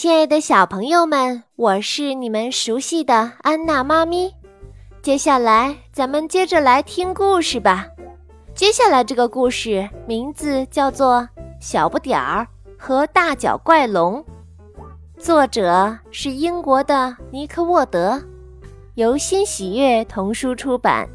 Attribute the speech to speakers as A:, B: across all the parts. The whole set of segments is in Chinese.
A: 亲爱的小朋友们，我是你们熟悉的安娜妈咪。接下来，咱们接着来听故事吧。接下来这个故事名字叫做《小不点儿和大脚怪龙》，作者是英国的尼克沃德，由新喜悦童书出版。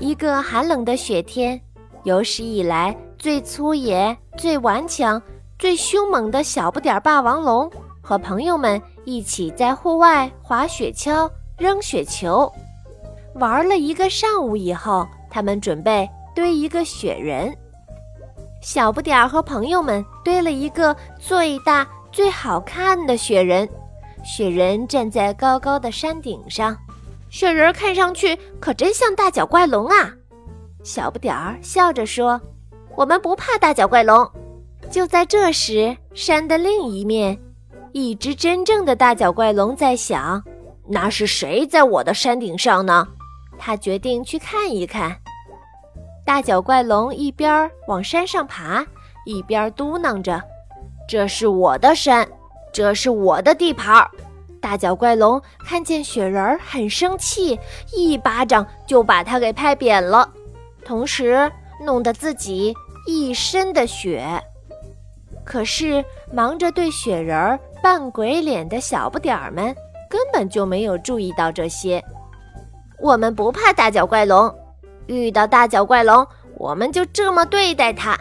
A: 一个寒冷的雪天，有史以来最粗野、最顽强。最凶猛的小不点霸王龙和朋友们一起在户外滑雪橇、扔雪球，玩了一个上午以后，他们准备堆一个雪人。小不点儿和朋友们堆了一个最大、最好看的雪人。雪人站在高高的山顶上，雪人看上去可真像大脚怪龙啊！小不点儿笑着说：“我们不怕大脚怪龙。”就在这时，山的另一面，一只真正的大脚怪龙在想：“那是谁在我的山顶上呢？”他决定去看一看。大脚怪龙一边往山上爬，一边嘟囔着：“这是我的山，这是我的地盘。”大脚怪龙看见雪人儿，很生气，一巴掌就把它给拍扁了，同时弄得自己一身的雪。可是，忙着对雪人儿扮鬼脸的小不点儿们根本就没有注意到这些。我们不怕大脚怪龙，遇到大脚怪龙，我们就这么对待它。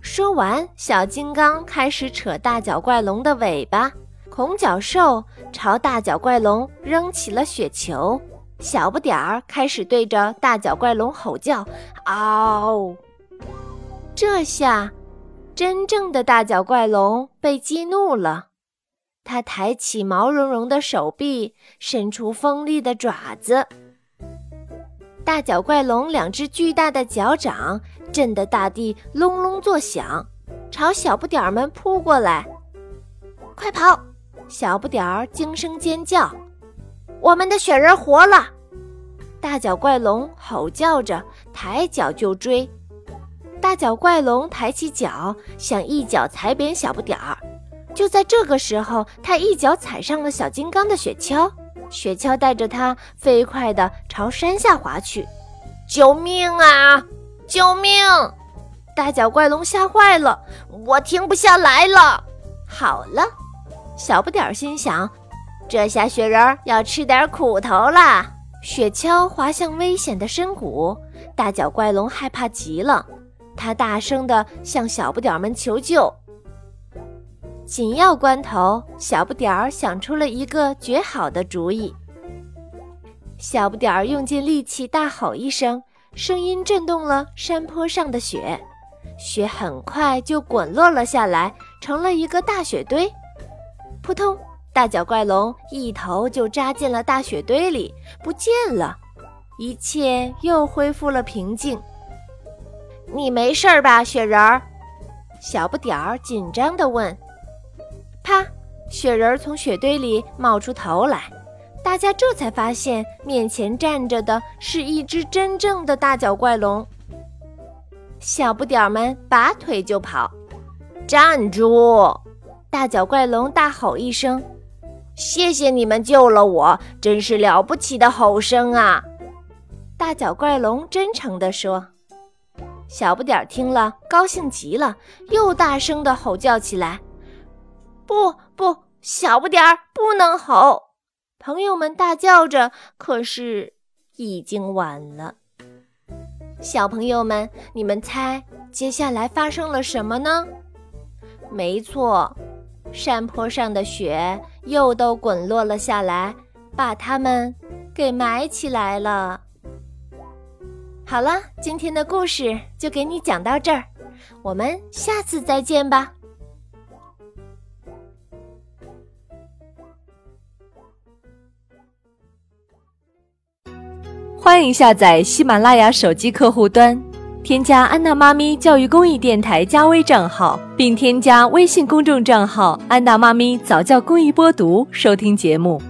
A: 说完，小金刚开始扯大脚怪龙的尾巴，恐角兽朝大脚怪龙扔起了雪球，小不点儿开始对着大脚怪龙吼叫：“嗷！”这下。真正的大脚怪龙被激怒了，它抬起毛茸茸的手臂，伸出锋利的爪子。大脚怪龙两只巨大的脚掌震得大地隆隆作响，朝小不点儿们扑过来。快跑！小不点儿惊声尖叫：“我们的雪人活了！”大脚怪龙吼叫着，抬脚就追。大脚怪龙抬起脚，想一脚踩扁小不点儿。就在这个时候，他一脚踩上了小金刚的雪橇，雪橇带着他飞快地朝山下滑去。救命啊！救命！大脚怪龙吓坏了，我停不下来了。好了，小不点儿心想，这下雪人要吃点苦头了。雪橇滑向危险的深谷，大脚怪龙害怕极了。他大声地向小不点儿们求救。紧要关头，小不点儿想出了一个绝好的主意。小不点儿用尽力气大吼一声，声音震动了山坡上的雪，雪很快就滚落了下来，成了一个大雪堆。扑通！大脚怪龙一头就扎进了大雪堆里，不见了。一切又恢复了平静。你没事吧，雪人儿？小不点儿紧张地问。啪！雪人儿从雪堆里冒出头来，大家这才发现面前站着的是一只真正的大脚怪龙。小不点儿们拔腿就跑。站住！大脚怪龙大吼一声：“谢谢你们救了我，真是了不起的吼声啊！”大脚怪龙真诚地说。小不点儿听了，高兴极了，又大声地吼叫起来：“不不，小不点儿不能吼！”朋友们大叫着，可是已经晚了。小朋友们，你们猜接下来发生了什么呢？没错，山坡上的雪又都滚落了下来，把它们给埋起来了。好了，今天的故事就给你讲到这儿，我们下次再见吧。
B: 欢迎下载喜马拉雅手机客户端，添加安娜妈咪教育公益电台加微账号，并添加微信公众账号“安娜妈咪早教公益播读”收听节目。